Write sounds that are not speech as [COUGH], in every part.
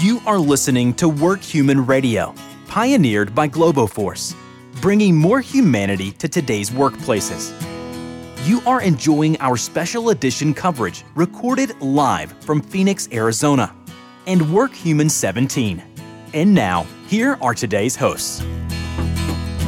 You are listening to Work Human Radio, pioneered by Globoforce, bringing more humanity to today's workplaces. You are enjoying our special edition coverage recorded live from Phoenix, Arizona, and Work Human 17. And now, here are today's hosts.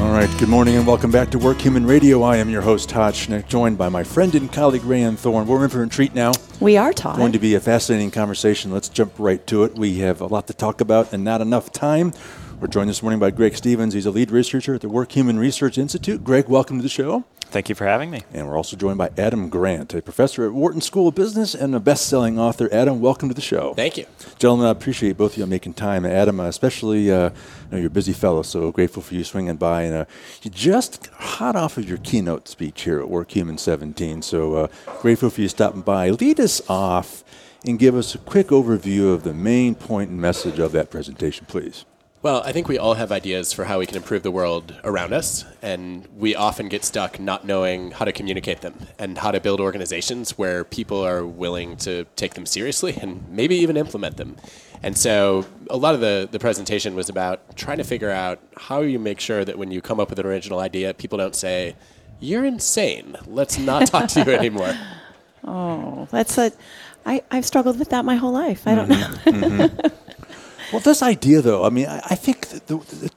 All right, good morning and welcome back to Work Human Radio. I am your host, Todd Schnick, joined by my friend and colleague, Rayanne Thorn. We're in for a treat now. We are, Todd. Going to be a fascinating conversation. Let's jump right to it. We have a lot to talk about and not enough time. We're joined this morning by Greg Stevens. He's a lead researcher at the Work Human Research Institute. Greg, welcome to the show. Thank you for having me. And we're also joined by Adam Grant, a professor at Wharton School of Business and a best-selling author. Adam, welcome to the show. Thank you. Gentlemen, I appreciate both of you making time. Adam, especially, uh, you know, you're a busy fellow, so grateful for you swinging by. And uh, you just hot off of your keynote speech here at Work Human 17, so uh, grateful for you stopping by. Lead us off and give us a quick overview of the main point and message of that presentation, please. Well, I think we all have ideas for how we can improve the world around us, and we often get stuck not knowing how to communicate them and how to build organizations where people are willing to take them seriously and maybe even implement them. And so a lot of the, the presentation was about trying to figure out how you make sure that when you come up with an original idea, people don't say, You're insane. Let's not talk to you [LAUGHS] anymore. Oh, that's a. I, I've struggled with that my whole life. I don't mm-hmm. know. mm-hmm. Well, this idea, though, I mean, I, I think, the, the,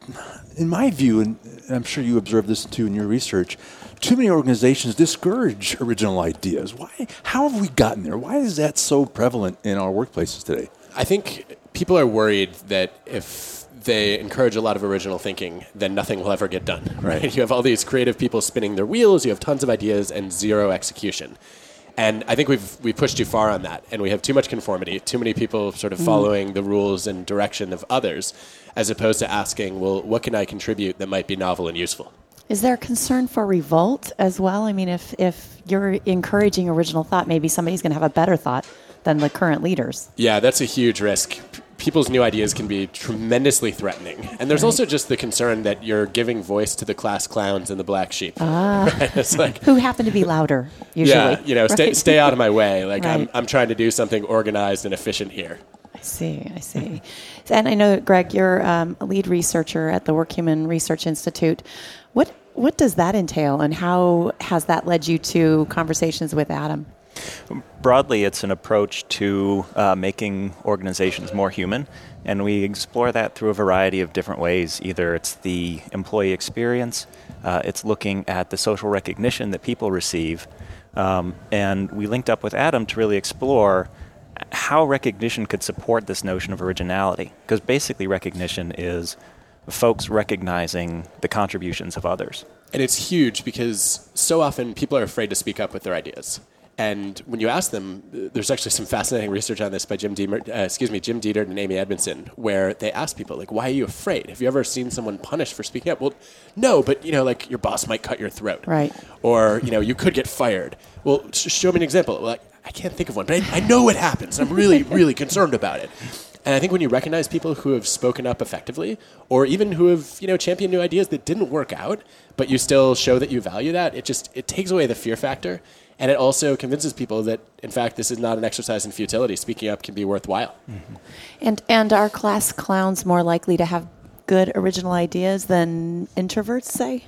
in my view, and I'm sure you observed this too in your research, too many organizations discourage original ideas. Why? How have we gotten there? Why is that so prevalent in our workplaces today? I think people are worried that if they encourage a lot of original thinking, then nothing will ever get done. Right? [LAUGHS] You have all these creative people spinning their wheels. You have tons of ideas and zero execution. And I think we've we pushed too far on that, and we have too much conformity, too many people sort of mm. following the rules and direction of others, as opposed to asking, well, what can I contribute that might be novel and useful? Is there a concern for revolt as well? I mean, if if you're encouraging original thought, maybe somebody's going to have a better thought than the current leaders. Yeah, that's a huge risk people's new ideas can be tremendously threatening. And there's right. also just the concern that you're giving voice to the class clowns and the black sheep. Ah. [LAUGHS] Right? It's like, Who happen to be louder, usually. Yeah, you know, right. stay, stay out of my way. [LAUGHS] Like, I'm, I'm trying to do something organized and efficient here. I see, I see. and I know, Greg, you're um, a lead researcher at the Work Human Research Institute. What, what does that entail, and how has that led you to conversations with Adam? Broadly, it's an approach to uh, making organizations more human, and we explore that through a variety of different ways. Either it's the employee experience, uh, it's looking at the social recognition that people receive, um, and we linked up with Adam to really explore how recognition could support this notion of originality. Because basically, recognition is folks recognizing the contributions of others. And it's huge because so often people are afraid to speak up with their ideas. And when you ask them, there's actually some fascinating research on this by Jim Deemer, uh, excuse me, Jim Detert and Amy Edmondson, where they ask people like, "Why are you afraid? Have you ever seen someone punished for speaking up?" Well, no, but you know, like your boss might cut your throat, right? Or you know, you could get fired. Well, sh- show me an example. Like, I can't think of one, but I, I know it happens. I'm really, [LAUGHS] really concerned about it. And I think when you recognize people who have spoken up effectively, or even who have you know championed new ideas that didn't work out, but you still show that you value that, it just it takes away the fear factor and it also convinces people that, in fact, this is not an exercise in futility. Speaking up can be worthwhile. Mm-hmm. And and are class clowns more likely to have good original ideas than introverts, say?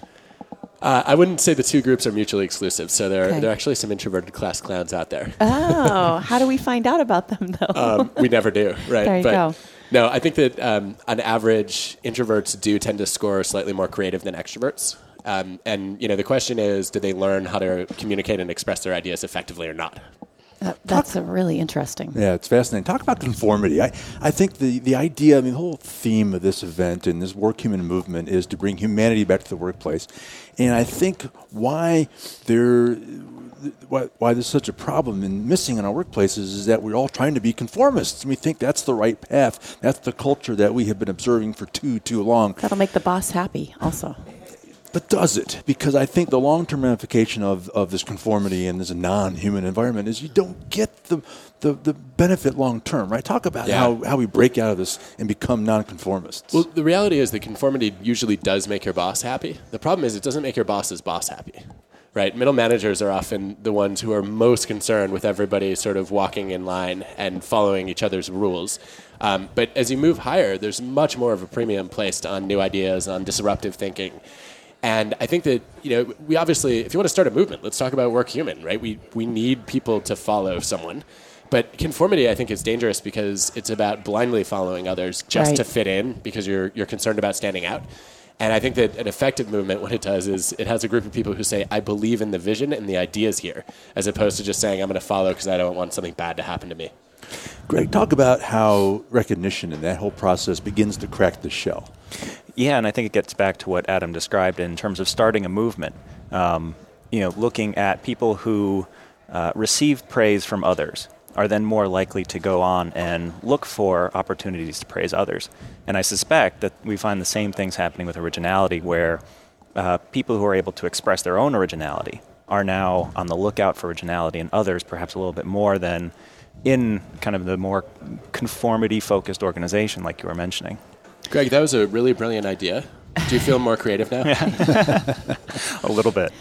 Uh, I wouldn't say the two groups are mutually exclusive. So there, okay. are, there are actually some introverted class clowns out there. Oh, how do we find out about them, though? [LAUGHS] Um, we never do, right? There you but go. No, I think that um, on average, introverts do tend to score slightly more creative than extroverts. Um, and you know, the question is, do they learn how to communicate and express their ideas effectively or not? that's Talk, really interesting. Yeah, it's fascinating. Talk about conformity. I, I think the, the idea, I mean, the whole theme of this event and this work human movement is to bring humanity back to the workplace. And I think why there why, why there's such a problem and missing in our workplaces is that we're all trying to be conformists and we think that's the right path. That's the culture that we have been observing for too too long. That'll make the boss happy also. But does it? Because I think the long term ramification of, of this conformity and this non human environment is you don't get the, the, the benefit long term, right? Talk about yeah. how, how we break out of this and become non conformists. Well, the reality is that conformity usually does make your boss happy. The problem is it doesn't make your boss's boss happy right? Middle managers are often the ones who are most concerned with everybody sort of walking in line and following each other's rules. Um, but as you move higher, there's much more of a premium placed on new ideas, on disruptive thinking. And I think that, you know, we obviously, if you want to start a movement, let's talk about work human, right? We, we need people to follow someone. But conformity, I think, is dangerous because it's about blindly following others just Right. to fit in because you're, you're concerned about standing out. And I think that an effective movement, what it does is it has a group of people who say, I believe in the vision and the ideas here, as opposed to just saying, I'm going to follow because I don't want something bad to happen to me. Greg, talk about how recognition and that whole process begins to crack the shell. Yeah, and I think it gets back to what Adam described in terms of starting a movement. Um, you know, looking at people who uh, receive praise from others are then more likely to go on and look for opportunities to praise others. And I suspect that we find the same things happening with originality, where uh, people who are able to express their own originality are now on the lookout for originality in others, perhaps a little bit more than in kind of the more conformity focused organization, like you were mentioning. Greg, that was a really brilliant idea. Do you feel more creative now? [LAUGHS] A little bit.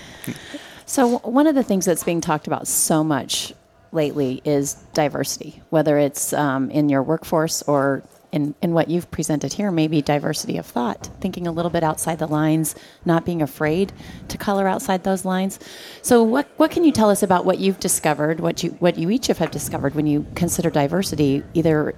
So, one of the things that's being talked about so much lately is diversity, whether it's um, in your workforce or in, in what you've presented here, maybe diversity of thought, thinking a little bit outside the lines, not being afraid to color outside those lines. So, what, what can you tell us about what you've discovered, what you, what you each have discovered when you consider diversity, either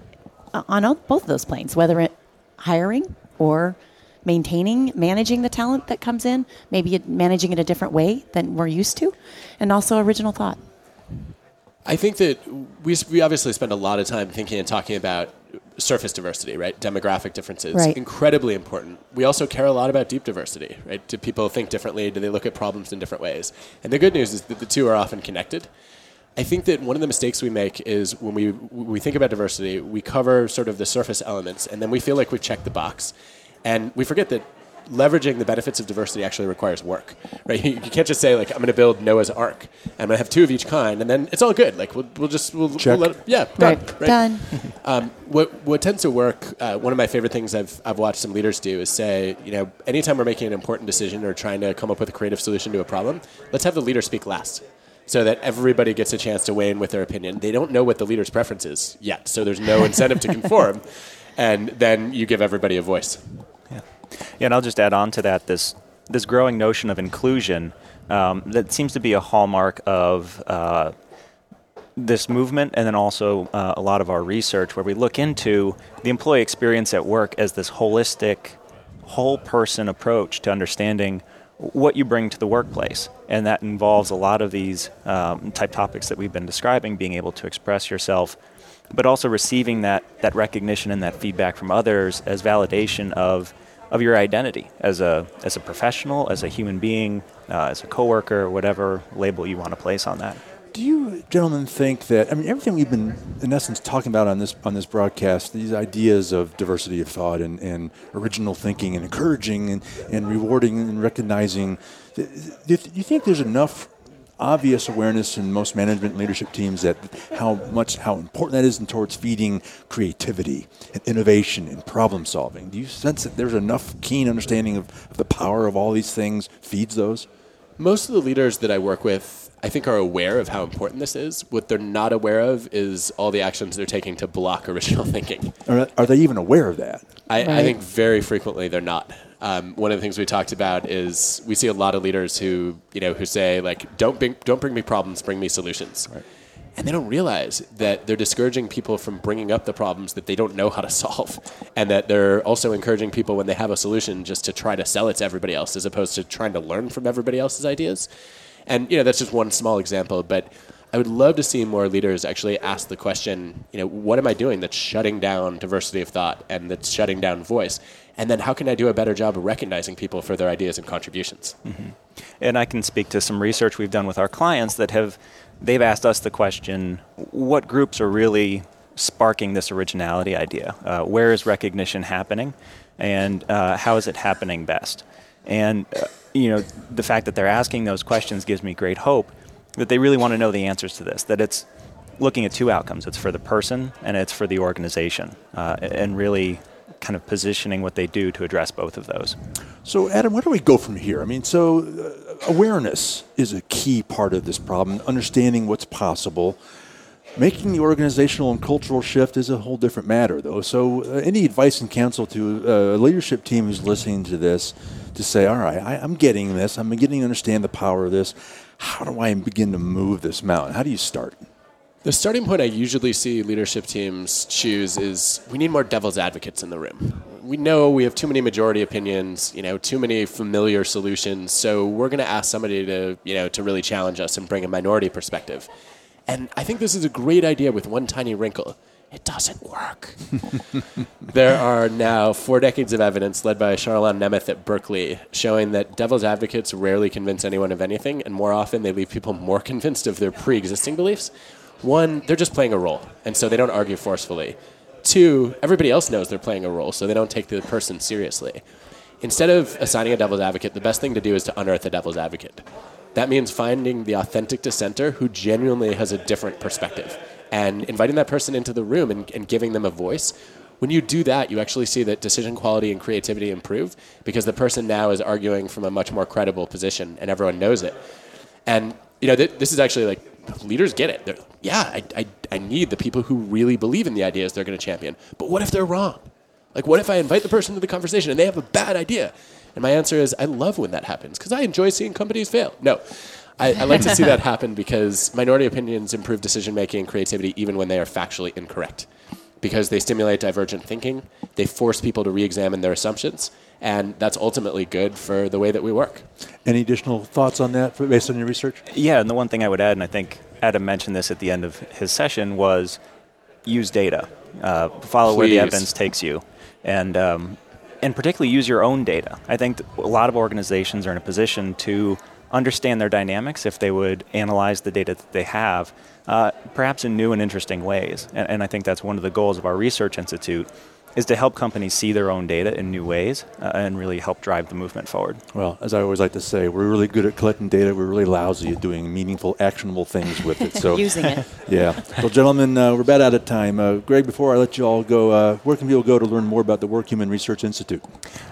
on all, both of those planes, whether it hiring or maintaining, managing the talent that comes in, maybe managing it a different way than we're used to, and also original thought. I think that we, we obviously spend a lot of time thinking and talking about surface diversity, right? Demographic differences, Right. incredibly important. We also care a lot about deep diversity, right? Do people think differently? Do they look at problems in different ways? And the good news is that the two are often connected. I think that one of the mistakes we make is when we when we think about diversity, we cover sort of the surface elements, and then we feel like we've checked the box, and we forget that leveraging the benefits of diversity actually requires work, right? You, [LAUGHS] you can't just say like I'm going to build Noah's Ark, and I'm going to have two of each kind, and then it's all good. Like we'll, we'll just we'll, Check. we'll let it, yeah done Right. right? Done. [LAUGHS] Um, what what tends to work? Uh, one of my favorite things I've I've watched some leaders do is say, you know, anytime we're making an important decision or trying to come up with a creative solution to a problem, let's have the leader speak last. So that everybody gets a chance to weigh in with their opinion. They don't know what the leader's preference is yet, so there's no incentive to conform. [LAUGHS] And then you give everybody a voice. Yeah, and I'll just add on to that this this growing notion of inclusion um, that seems to be a hallmark of uh, this movement, and then also uh, a lot of our research, where we look into the employee experience at work as this holistic, whole person approach to understanding what you bring to the workplace, and that involves a lot of these um, type topics that we've been describing, being able to express yourself but also receiving that, that recognition and that feedback from others as validation of, of your identity as a, as a professional, as a human being, uh, as a coworker, whatever label you want to place on that. Do you gentlemen think that I mean everything we've been in essence talking about on this on this broadcast, these ideas of diversity of thought and, and original thinking and encouraging and, and rewarding and recognizing, do you think there's enough obvious awareness in most management and leadership teams that how much how important that is in towards feeding creativity and innovation and problem solving? Do you sense that there's enough keen understanding of, of the power of all these things feeds those? Most of the leaders that I work with, I think, are aware of how important this is. What they're not aware of is all the actions they're taking to block [LAUGHS] original thinking. Are, are they even aware of that? I, I think very frequently they're not. Um, one of the things we talked about is we see a lot of leaders who, you know, who say like, "Don't bring, don't bring me problems, bring me solutions," and they don't realize that they're discouraging people from bringing up the problems that they don't know how to solve, and that they're also encouraging people when they have a solution just to try to sell it to everybody else, as opposed to trying to learn from everybody else's ideas. And you know, that's just one small example, but. I would love to see more leaders actually ask the question, you know, what am I doing that's shutting down diversity of thought and that's shutting down voice? And then how can I do a better job of recognizing people for their ideas and contributions? And I can speak to some research we've done with our clients that have, they've asked us the question, what groups are really sparking this originality idea? Uh, where is recognition happening? And uh, how is it happening best? And, uh, you know, the fact that they're asking those questions gives me great hope that they really want to know the answers to this, that it's looking at two outcomes. It's for the person and it's for the organization, uh, and really kind of positioning what they do to address both of those. So, Adam, where do we go from here? I mean, so uh, awareness is a key part of this problem, understanding what's possible. Making the organizational and cultural shift is a whole different matter, though. So, uh, any advice and counsel to uh, a leadership team who's listening to this to say, all right, I, I'm getting this, I'm beginning to understand the power of this. How do I begin to move this mountain? How do you start? The starting point I usually see leadership teams choose is we need more devil's advocates in the room. We know we have too many majority opinions, you know, too many familiar solutions, so we're going to ask somebody to, you know, to really challenge us and bring a minority perspective. And I think this is a great idea with one tiny wrinkle. It doesn't work. [LAUGHS] there are now four decades of evidence led by Charlan Nemeth at Berkeley showing that devil's advocates rarely convince anyone of anything, and more often they leave people more convinced of their pre existing beliefs. One, they're just playing a role, and so they don't argue forcefully. Two, everybody else knows they're playing a role, so they don't take the person seriously. Instead of assigning a devil's advocate, the best thing to do is to unearth a devil's advocate. That means finding the authentic dissenter who genuinely has a different perspective and inviting that person into the room and, and giving them a voice. When you do that, you actually see that decision quality and creativity improve because the person now is arguing from a much more credible position and everyone knows it. And you know, th- this is actually like leaders get it. They're, yeah, I, I, I need the people who really believe in the ideas they're going to champion. But what if they're wrong? Like, what if I invite the person to the conversation and they have a bad idea? And my answer is, I love when that happens because I enjoy seeing companies fail. No, I, I like to see that happen because minority opinions improve decision making and creativity even when they are factually incorrect. Because they stimulate divergent thinking, they force people to re examine their assumptions, and that's ultimately good for the way that we work. Any additional thoughts on that based on your research? Yeah, and the one thing I would add, and I think Adam mentioned this at the end of his session, was use data. Uh, follow Please. where the evidence takes you. And um, and particularly use your own data. I think a lot of organizations are in a position to understand their dynamics if they would analyze the data that they have, uh, perhaps in new and interesting ways. And, and, I think that's one of the goals of our research institute is to help companies see their own data in new ways uh, and really help drive the movement forward. Well, as I always like to say, we're really good at collecting data. We're really lousy at doing meaningful, actionable things with it. So [LAUGHS] using it. [LAUGHS] Yeah. Well, gentlemen, uh, we're about out of time. Uh, Greg, before I let you all go, uh, where can people go to learn more about the Workhuman Research Institute?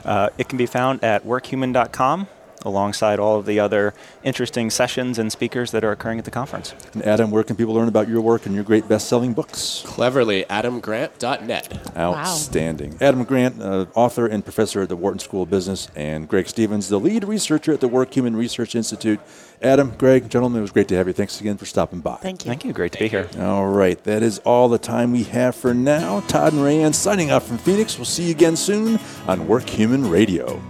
Uh, it can be found at workhuman.com alongside all of the other interesting sessions and speakers that are occurring at the conference. And Adam, where can people learn about your work and your great best-selling books? Cleverly, adamgrant.net. Outstanding. Wow. Adam Grant, uh, author and professor at the Wharton School of Business, and Greg Stevens, the lead researcher at the Workhuman Research Institute. Adam, Greg, gentlemen, it was great to have you. Thanks again for stopping by. Thank you. Thank you. Great to be here. All right. That is all the time we have for now. Todd and Rayanne signing off from Phoenix. We'll see you again soon on Work Workhuman Radio.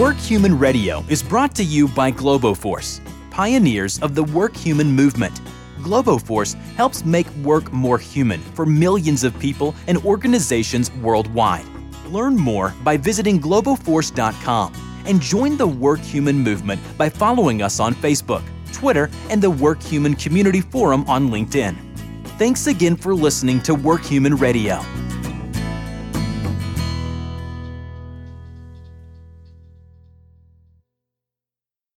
Workhuman Radio is brought to you by Globoforce, pioneers of the work human movement. Globoforce helps make work more human for millions of people and organizations worldwide. Learn more by visiting globoforce.com and join the Work Human movement by following us on Facebook, Twitter, and the Work Human Community Forum on LinkedIn. Thanks again for listening to Work Human Radio.